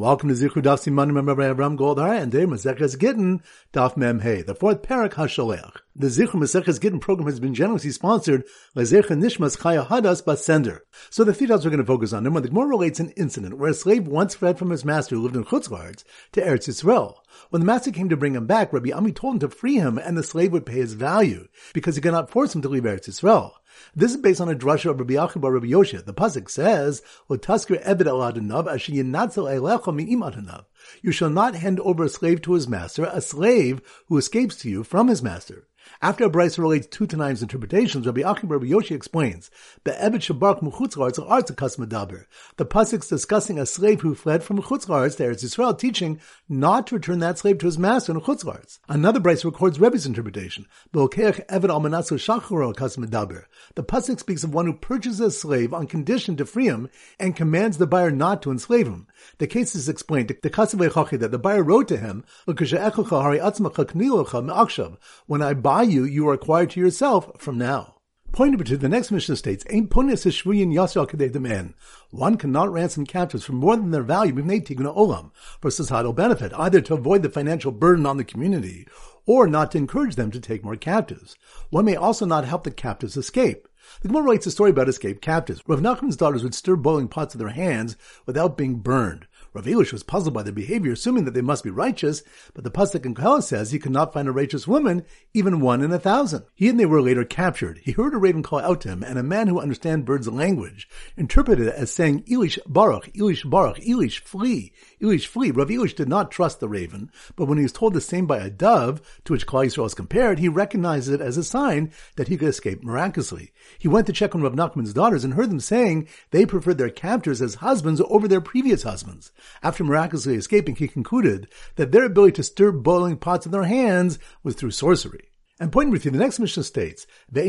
Welcome to Zichru Daf Siman Rabbi Avram Goldhar and today Maseches Gittin Daf Mem Hey, the fourth parak Hashalech. The Zichru Maseches Gittin program has been generously sponsored by Zecher Nishmas Chaya Hadas Basender. So the three we're going to focus on. Number the Gemara relates an incident where a slave once fled from his master who lived in Chutzlaretz to Eretz Yisrael. When the master came to bring him back, Rabbi Ami told him to free him and the slave would pay his value because he could not force him to leave Eretz Yisrael. This is based on a drasha of Rabbi Bar Rabbi Yoshia. The pasuk says, "L'tasker ebed al aladanav asher yinatzel eilecha mi'imatanav." You shall not hand over a slave to his master, a slave who escapes to you from his master. After Braisa relates two Tanaims interpretations, Rabbi Akiva Rabbi Yoshi explains, the Ebed Shabark Mechutzlaretz Arts Kasmadaber. The pasuk's discussing a slave who fled from Chutzlaretz to Eretz Yisrael, teaching not to return that slave to his master in Chutzlaretz. Another Braisa records Rebbe's interpretation, Eved Kasmadaber. The pasuk speaks of one who purchases a slave on condition to free him and commands the buyer not to enslave him. The case is explained, that the buyer wrote to him, when I buy you, you are acquired to yourself from now. Point number two, the next Mishnah states, One cannot ransom captives for more than their value be made olam for societal benefit, either to avoid the financial burden on the community or not to encourage them to take more captives. One may also not help the captives escape. The Gemara writes a story about escaped captives. Rav Nachman's daughters would stir boiling pots in their hands without being burned. Rav Elish was puzzled by their behavior, assuming that they must be righteous, but the Pasuk in Kohelet says he could not find a righteous woman, even one in a thousand. He and they were later captured. He heard a raven call out to him, and a man who understands birds' language interpreted it as saying, Elish Baruch, Elish Baruch, Elish flee, Elish flee. Rav Elish did not trust the raven, but when he was told the same by a dove, to which Klal Yisrael is compared, he recognized it as a sign that he could escape miraculously. He went to check on Rav Nachman's daughters and heard them saying they preferred their captors as husbands over their previous husbands. After miraculously escaping, he concluded that their ability to stir boiling pots in their hands was through sorcery. And point with you, the next Mishnah states. One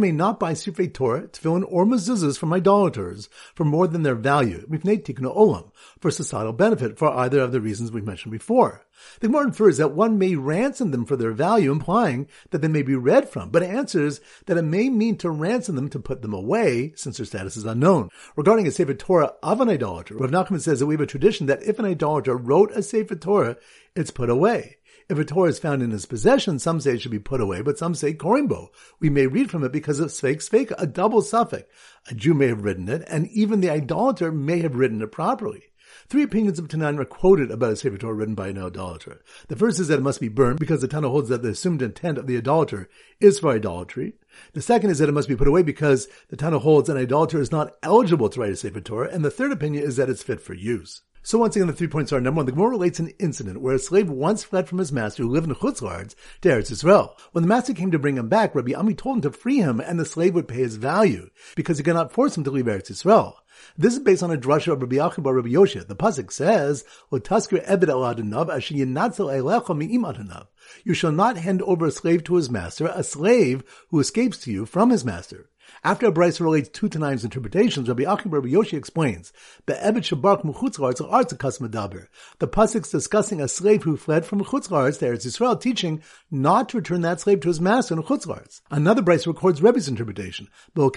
may not buy Sifrei Torah, Tefillin, or mezuzahs from idolaters for more than their value, olam, for societal benefit, for either of the reasons we mentioned before. The Gemara infers that one may ransom them for their value, implying that they may be read from, but answers that it may mean to ransom them to put them away, since their status is unknown. Regarding a Sefer Torah of an idolater, Rav Nachman says that we have a tradition that if an idolater wrote a Sefer Torah, it's put away. If a Torah is found in his possession, some say it should be put away, but some say korimbo. We may read from it because of sveik sveik, a double suffix. A Jew may have written it, and even the idolater may have written it properly. Three opinions of Tanan are quoted about a Sefer Torah written by an idolater. The first is that it must be burned because the Tana holds that the assumed intent of the idolater is for idolatry. The second is that it must be put away because the Tana holds an idolater is not eligible to write a Sefer Torah. And the third opinion is that it's fit for use. So once again, the three points are number one, the Gemara relates an incident where a slave once fled from his master who lived in Chutzlaretz to Eretz Yisrael. When the master came to bring him back, Rabbi Ami told him to free him and the slave would pay his value because he could not force him to leave Eretz Yisrael. This is based on a drasha of Rabbi Bar Rabbi Yoshia. The pasuk says. You shall not hand over a slave to his master, a slave who escapes to you from his master. After Braisa relates two Tanaims interpretations, Rabbi Akiva Rabbi Yoshi explains, Arts Kasmadaber. The pasuk's discussing a slave who fled from Chutzlaretz to Eretz Yisrael, teaching not to return that slave to his master in Chutzlaretz. Another Braisa records Rebbe's interpretation. The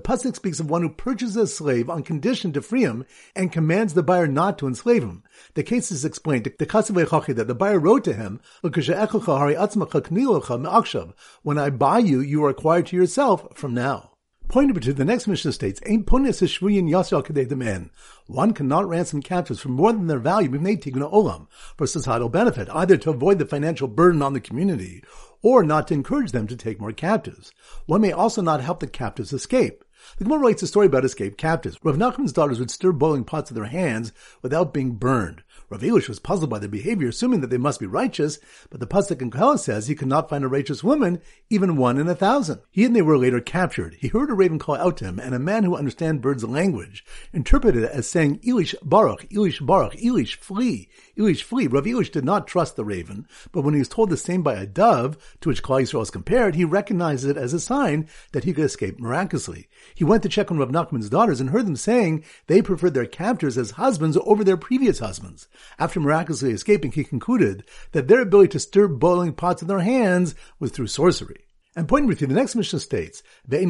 pasuk speaks of one who purchases a slave on condition to free him and commands the buyer not to enslave him. The case is explained, the Kasavei that the buyer wrote to him, when I buy you, you are acquired to yourself from now. Point number two, the next Mishnah states, One cannot ransom captives for more than their value made to olam for societal benefit, either to avoid the financial burden on the community or not to encourage them to take more captives. One may also not help the captives escape. The Gemara writes a story about escaped captives. Rav Nachman's daughters would stir boiling pots in their hands without being burned. Rav Elish was puzzled by their behavior, assuming that they must be righteous, but the Pasuk in Kohelet says he could not find a righteous woman, even one in a thousand. He and they were later captured. He heard a raven call out to him, and a man who understands birds' language interpreted it as saying, Elish Baruch, Elish Baruch, Elish flee, Elish flee. Rav Elish did not trust the raven, but when he was told the same by a dove, to which Klal Yisrael is compared, he recognized it as a sign that he could escape miraculously. He went to check on Rav Nachman's daughters and heard them saying they preferred their captors as husbands over their previous husbands. After miraculously escaping, he concluded that their ability to stir boiling pots in their hands was through sorcery. And pointing with you, the next Mishnah states. One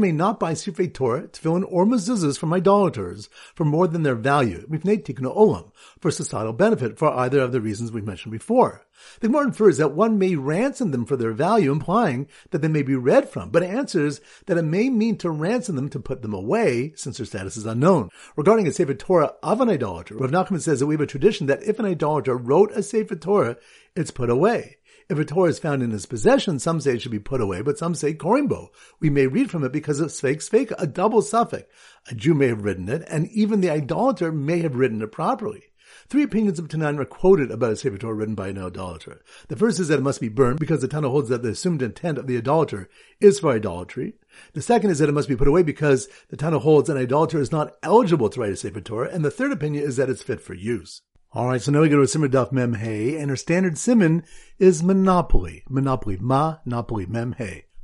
may not buy Sifrei Torah, tefillin, or mezuzahs from idolaters for more than their value, olam, for societal benefit, for either of the reasons we mentioned before. The Gemara infers that one may ransom them for their value, implying that they may be read from, but answers that it may mean to ransom them to put them away, since their status is unknown. Regarding a Sefer Torah of an idolater, Rav Nachman says that we have a tradition that if an idolater wrote a Sefer Torah, it's put away. If a Torah is found in his possession, some say it should be put away, but some say korimbo. We may read from it because it's fake, fake, a double suffix. A Jew may have written it, and even the idolater may have written it properly. Three opinions of Tanan are quoted about a Sefer Torah written by an idolater. The first is that it must be burned because the Tana holds that the assumed intent of the idolater is for idolatry. The second is that it must be put away because the Tana holds an idolater is not eligible to write a Sefer Torah. And the third opinion is that it's fit for use. All right, so now we go to simmer daf mem and our standard simon is monopoly. Monopoly, ma, napoli, mem.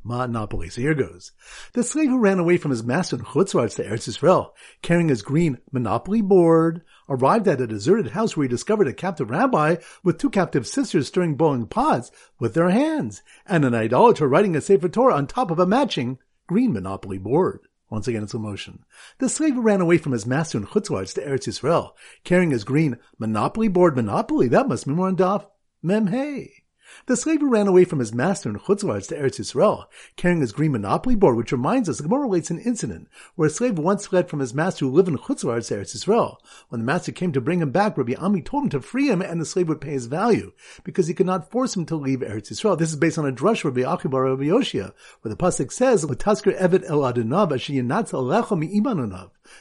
Monopoly. So here goes. The slave who ran away from his master in Chutzlaretz to Eretz Israel, carrying his green Monopoly board, arrived at a deserted house where he discovered a captive rabbi with two captive sisters stirring boiling pots with their hands, and an idolater writing a Sefer Torah on top of a matching green Monopoly board. Once again, it's a motion. The slave ran away from his master in Chutzlaretz to Eretz Yisrael, carrying his green Monopoly board Monopoly. That must be more on Daf Mem Hey. The slave ran away from his master in Chutzlaretz to Eretz Yisrael, carrying his green monopoly board, which reminds us, the Gemara relates an incident where a slave once fled from his master who lived in Chutzlaretz to Eretz Yisrael. When the master came to bring him back, Rabbi Ami told him to free him and the slave would pay his value, because he could not force him to leave Eretz Yisrael. This is based on a drush Rabbi Achibar Rabbi Yoshia, where the pasuk says, "L'tasker evet el adonav alecha mi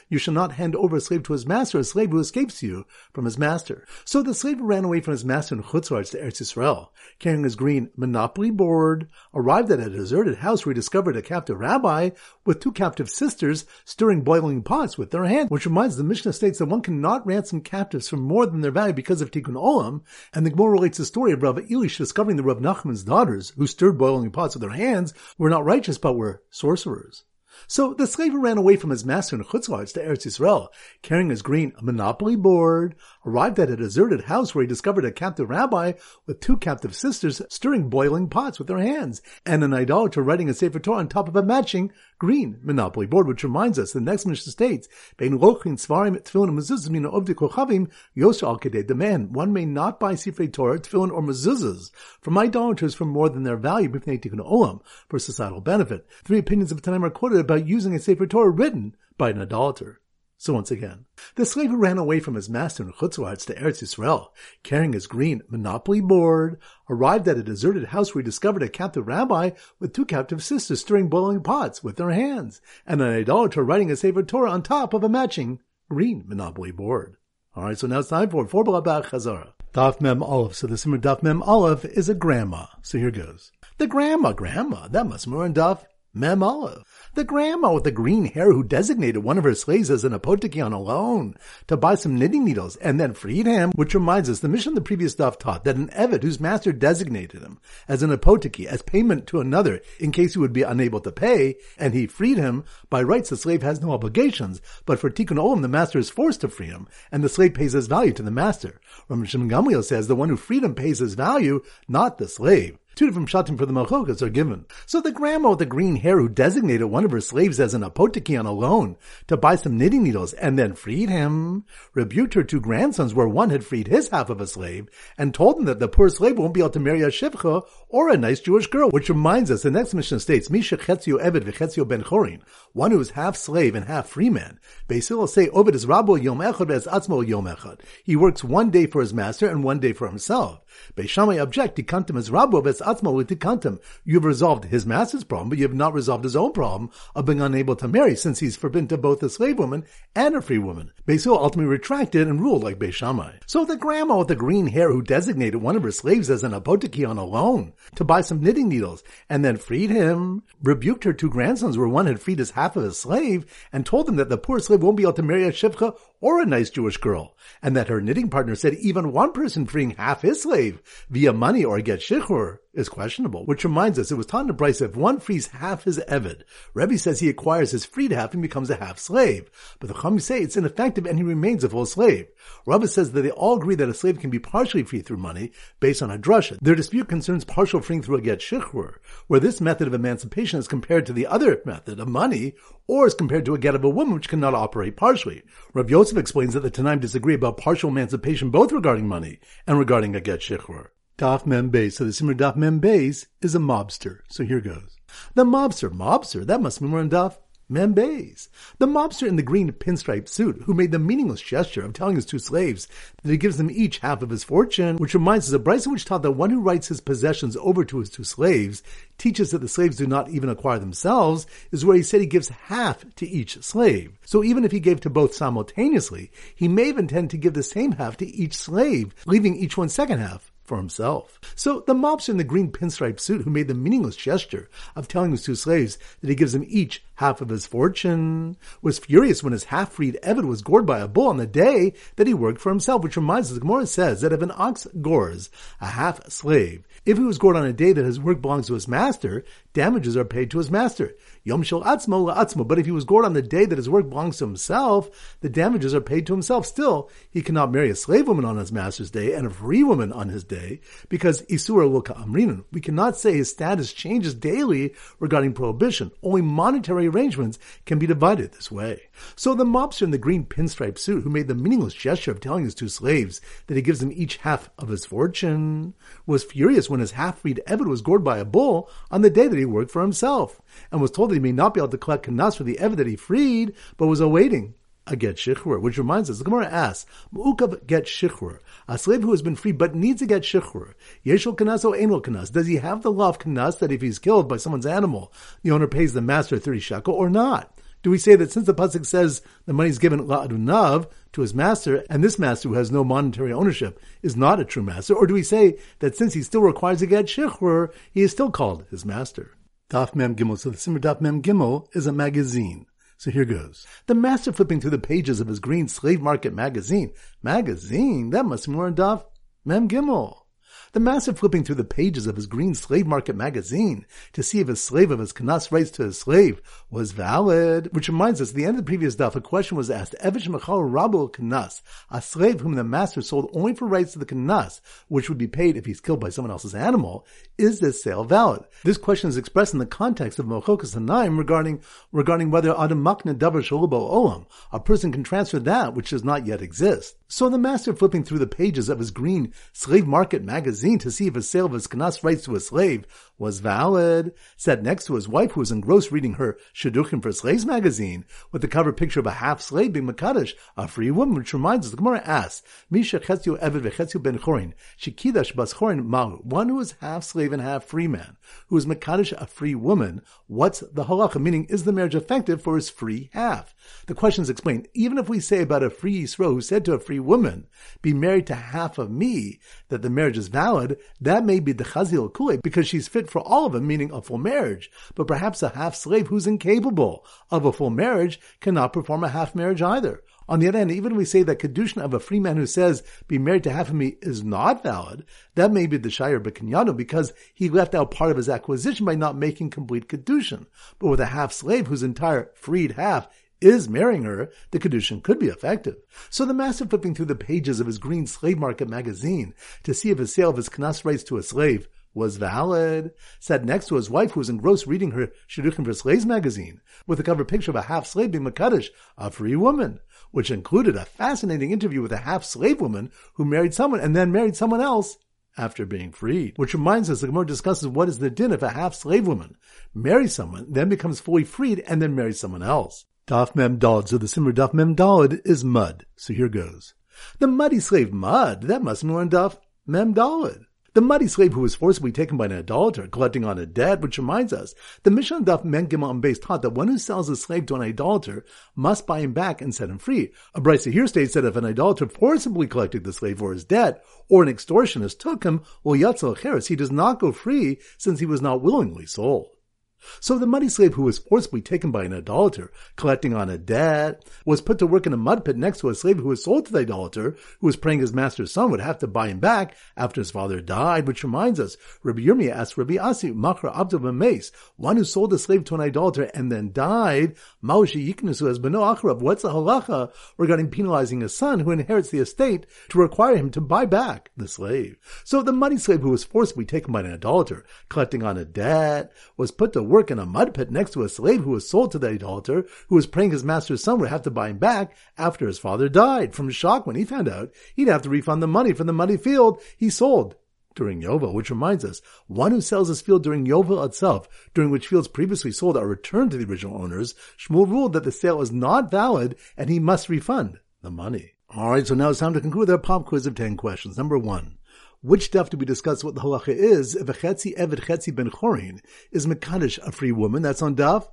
you shall not hand over a slave to his master, a slave who escapes you from his master. So the slave ran away from his master in Chutzlaretz to Eretz Yisrael, carrying his green monopoly board, arrived at a deserted house where he discovered a captive rabbi with two captive sisters stirring boiling pots with their hands, which reminds the Mishnah states that one cannot ransom captives for more than their value because of Tikkun Olam, and the Gemara relates the story of Rav Elish discovering that Rav Nachman's daughters, who stirred boiling pots with their hands, were not righteous but were sorcerers. So the slave ran away from his master in Chutzlaretz to Eretz Yisrael, carrying his green monopoly board, arrived at a deserted house where he discovered a captive rabbi with two captive sisters stirring boiling pots with their hands, and an idolater writing a Sefer Torah on top of a matching green monopoly board, which reminds us the next Mishnah states, Bein lochin svarim tefillin mezuzahs mina ovdi kochavim yosha al The man, one may not buy Sefer Torah, tefillin, or mezuzahs from idolaters for more than their value olam for societal benefit. Three opinions of Tanaim are quoted about using a Sefer Torah written by an idolater. So once again, the slave who ran away from his master in Chutzlaretz to Eretz Yisrael, carrying his green monopoly board, arrived at a deserted house where he discovered a captive rabbi with two captive sisters stirring boiling pots with their hands, and an idolater writing a Sefer Torah on top of a matching green monopoly board. Alright, so now it's time for four Balabach Chazara. Daf Mem Aleph. So the Simmer Daf Mem Aleph is a grandma. So here goes. The grandma, grandma, that must be on Daf Mem Aleph. The grandma with the green hair who designated one of her slaves as an apotiki on a loan to buy some knitting needles and then freed him, which reminds us the Mishnah the previous stuff taught that an evit whose master designated him as an apotiki as payment to another in case he would be unable to pay, and he freed him, by rights the slave has no obligations, but for tikkun olam the master is forced to free him, and the slave pays his value to the master. Rav Gamliel says the one who freed him pays his value, not the slave. Two different shatim for the malchokas are given. So the grandma with the green hair who designated one of her slaves as an apotiki on a loan to buy some knitting needles and then freed him, rebuked her two grandsons where one had freed his half of a slave and told them that the poor slave won't be able to marry a shifcha or a nice Jewish girl, which reminds us the next Mishnah states, Misha chetzio eved v'chetzio ben chorin, one who is half slave and half free man. Beis Hillel say, Ovid is rabo yom echad as atzmo yom echad. He works one day for his master and one day for himself. Beis Shammai object, tikantim as rabo ves atzmo tikantim. You've resolved his master's problem, but you have not resolved his own problem of being unable to marry, since he's forbidden to both a slave woman and a free woman. Beis Hillel ultimately retracted and ruled like Beis Shammai. So the grandma with the green hair who designated one of her slaves as an apotiki on a loan to buy some knitting needles and then freed him, rebuked her two grandsons where one had freed his half of his slave and told them that the poor slave won't be able to marry a shifcha or a nice Jewish girl, and that her knitting partner said even one person freeing half his slave via money or get shichrur is questionable, which reminds us it was taught in Braisa if one frees half his Evid, Rebbe says he acquires his freed half and becomes a half slave. But the Chum say it's ineffective and he remains a full slave. Rebbe says that they all agree that a slave can be partially freed through money based on a drasha. Their dispute concerns partial freeing through a get shichrur, where this method of emancipation is compared to the other method of money, or as compared to a get of a woman which cannot operate partially. Rabbi Yosef explains that the Tanaim disagree about partial emancipation both regarding money and regarding a get shichrur. Daf Mem Beis. So the Simmer Daf Mem Beis is a mobster. So here goes. The mobster, mobster, that must be more in Daf Mem Beis. The mobster in the green pinstripe suit who made the meaningless gesture of telling his two slaves that he gives them each half of his fortune, which reminds us of Bryson which taught that one who writes his possessions over to his two slaves teaches that the slaves do not even acquire themselves, is where he said he gives half to each slave. So even if he gave to both simultaneously, he may have intended to give the same half to each slave, leaving each one second half for himself. So the mobster in the green pinstripe suit who made the meaningless gesture of telling his two slaves that he gives them each half of his fortune was furious when his half-freed Evid was gored by a bull on the day that he worked for himself, which reminds us, the Gemara says that if an ox gores a half slave, if he was gored on a day that his work belongs to his master, damages are paid to his master. Yom shel atzmo la'atzmo. But if he was gored on the day that his work belongs to himself, the damages are paid to himself. Still, he cannot marry a slave woman on his master's day and a free woman on his day because isura luka amrinun. We cannot say his status changes daily regarding prohibition. Only monetary arrangements can be divided this way. So the mobster in the green pinstripe suit who made the meaningless gesture of telling his two slaves that he gives them each half of his fortune was furious when his half-freed Evid was gored by a bull on the day that he worked for himself and was told that he may not be able to collect kanas for the Evid that he freed, but was awaiting a get shichrur, which reminds us, the Gemara asks, Mu'ukav get shichrur, a slave who has been freed but needs to get shichrur, yeshul kanas or enol kanas, does he have the law of kanas that if he's killed by someone's animal, the owner pays the master 30 shekel or not? Do we say that since the pasuk says the money is given la'adunav to his master, and this master who has no monetary ownership is not a true master, or do we say that since he still requires a get shichrur, he is still called his master? Daf Mem Gimel. So the Simmer Daf Mem Gimel is a magazine. So here goes. The master flipping through the pages of his green slave market magazine. Magazine? That must be more in Daf Mem Gimel. The master flipping through the pages of his green slave market magazine to see if a slave of his kanas rights to his slave was valid. Which reminds us, at the end of the previous daf, a question was asked, Evish Machal Rabu Kanas, a slave whom the master sold only for rights to the kanas, which would be paid if he's killed by someone else's animal, is this sale valid? This question is expressed in the context of Mochokas Hanaim regarding, regarding whether Adam Makna Davar Shalabo Olam, a person can transfer that which does not yet exist. So the master flipping through the pages of his green slave market magazine to see if a sale of his kanas rights to a slave was valid, sat next to his wife who was engrossed reading her Shidduchim for Slaves magazine with the cover picture of a half slave being Makadish, a free woman, which reminds us, the Gemara asks, Misha Chetzio Eved Vechetio Ben Chorin, Shikidash Bas Chorin Mahu, one who is half slave and half free man, who is Makadish, a free woman, what's the halacha? Meaning, is the marriage effective for his free half? The question is explained. Even if we say about a free Yisro who said to a free woman, be married to half of me, that the marriage is valid, that may be the Chazil Kule, because she's fit for all of them, meaning a full marriage. But perhaps a half slave who's incapable of a full marriage cannot perform a half marriage either. On the other hand, even if we say that Kedushin of a free man who says, be married to half of me is not valid, that may be the Shire Bekinyano because he left out part of his acquisition by not making complete Kedushin. But with a half slave whose entire freed half is marrying her, the Kedushin could be effective. So the master flipping through the pages of his green slave market magazine to see if a sale of his Knas rights to a slave was valid, sat next to his wife who was engrossed reading her Shidduchim for Slaves magazine, with a cover picture of a half slave being Makadish, a free woman, which included a fascinating interview with a half slave woman who married someone and then married someone else after being freed. Which reminds us, the Gemara discusses what is the din if a half slave woman marries someone, then becomes fully freed, and then marries someone else. Daf Mem Dalid. So the Simmer Daf Mem Dalid is mud. So here goes. The muddy slave mud, that must be on Daf Mem Dalid. The muddy slave who was forcibly taken by an idolater, collecting on a debt, which reminds us, the Mishnah Daf Men Gimel base taught that one who sells a slave to an idolater must buy him back and set him free. A Brisa here states that if an idolater forcibly collected the slave for his debt, or an extortionist took him, well, Yatzel Cheres, he does not go free since he was not willingly sold. So the money slave who was forcibly taken by an idolater, collecting on a debt, was put to work in a mud pit next to a slave who was sold to the idolater, who was praying his master's son would have to buy him back after his father died, which reminds us, Rabbi Yirmiyah asked Rabbi Asi, Machra Abdu Mace, one who sold a slave to an idolater and then died, Maushi Yiknusu as Beno Achrav, what's the halacha regarding penalizing a son who inherits the estate to require him to buy back the slave? So the money slave who was forcibly taken by an idolater, collecting on a debt, was put to work in a mud pit next to a slave who was sold to the idolater, who was praying his master's son would have to buy him back after his father died. From shock when he found out, he'd have to refund the money from the muddy field he sold during Yovel, which reminds us, one who sells his field during Yovel itself, during which fields previously sold are returned to the original owners, Shmuel ruled that the sale is not valid and he must refund the money. Alright, so now it's time to conclude our pop quiz of 10 questions. Number one. Which stuff do we discuss what the halacha is if a chetzi eved chetzi ben chorin is mekadosh a free woman? That's on daf.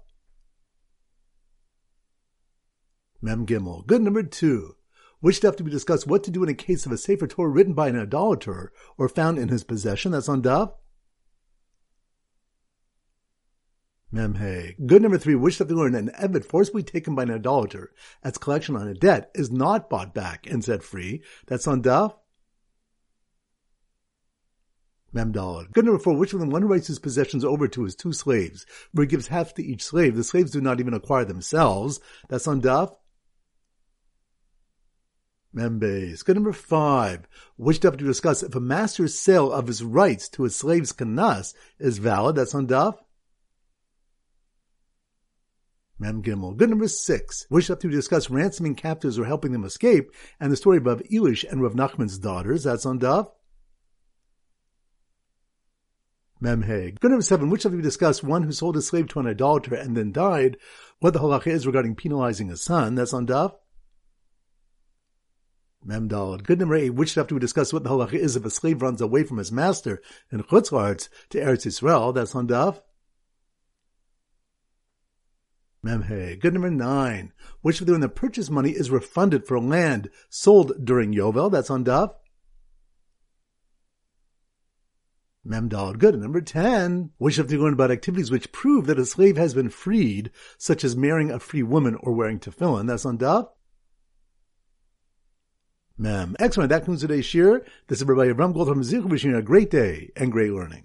Mem Gimel. Good number two. Which stuff do we discuss what to do in a case of a Sefer Torah written by an idolater or found in his possession? That's on daf. mem Memhe. Good number three, which stuff to learn an Eved forcibly taken by an idolater as collection on a debt is not bought back and set free. That's on daf. Memdalad. Good number four, which of them one writes his possessions over to his two slaves, where he gives half to each slave. The slaves do not even acquire themselves. That's on Daf. Membes. Good number five, which Daf to discuss if a master's sale of his rights to his slave's kanas is valid. That's on Daf. Mem Gimel. Good number six. Wish up to discuss ransoming captives or helping them escape, and the story of Elish and Rav Nachman's daughters. That's on Daf. Memhe. Good number seven, which of you discuss one who sold a slave to an idolater and then died, what the halacha is regarding penalizing a son? That's on Daf. Mem Memdal. Good number eight, which do we discuss what the halacha is if a slave runs away from his master in Chutzlaretz to Eretz Yisrael? That's on Daf. Memhe. Good number nine, which of the when the purchase money is refunded for land sold during Yovel? That's on Daf. Memdal. Good. Number 10. Wish have to learn about activities which prove that a slave has been freed, such as marrying a free woman or wearing tefillin. That's on Daf. Mem. Excellent. That concludes today's shir. This is Rabbi Avram Gold from Zich wishing you a great day and great learning.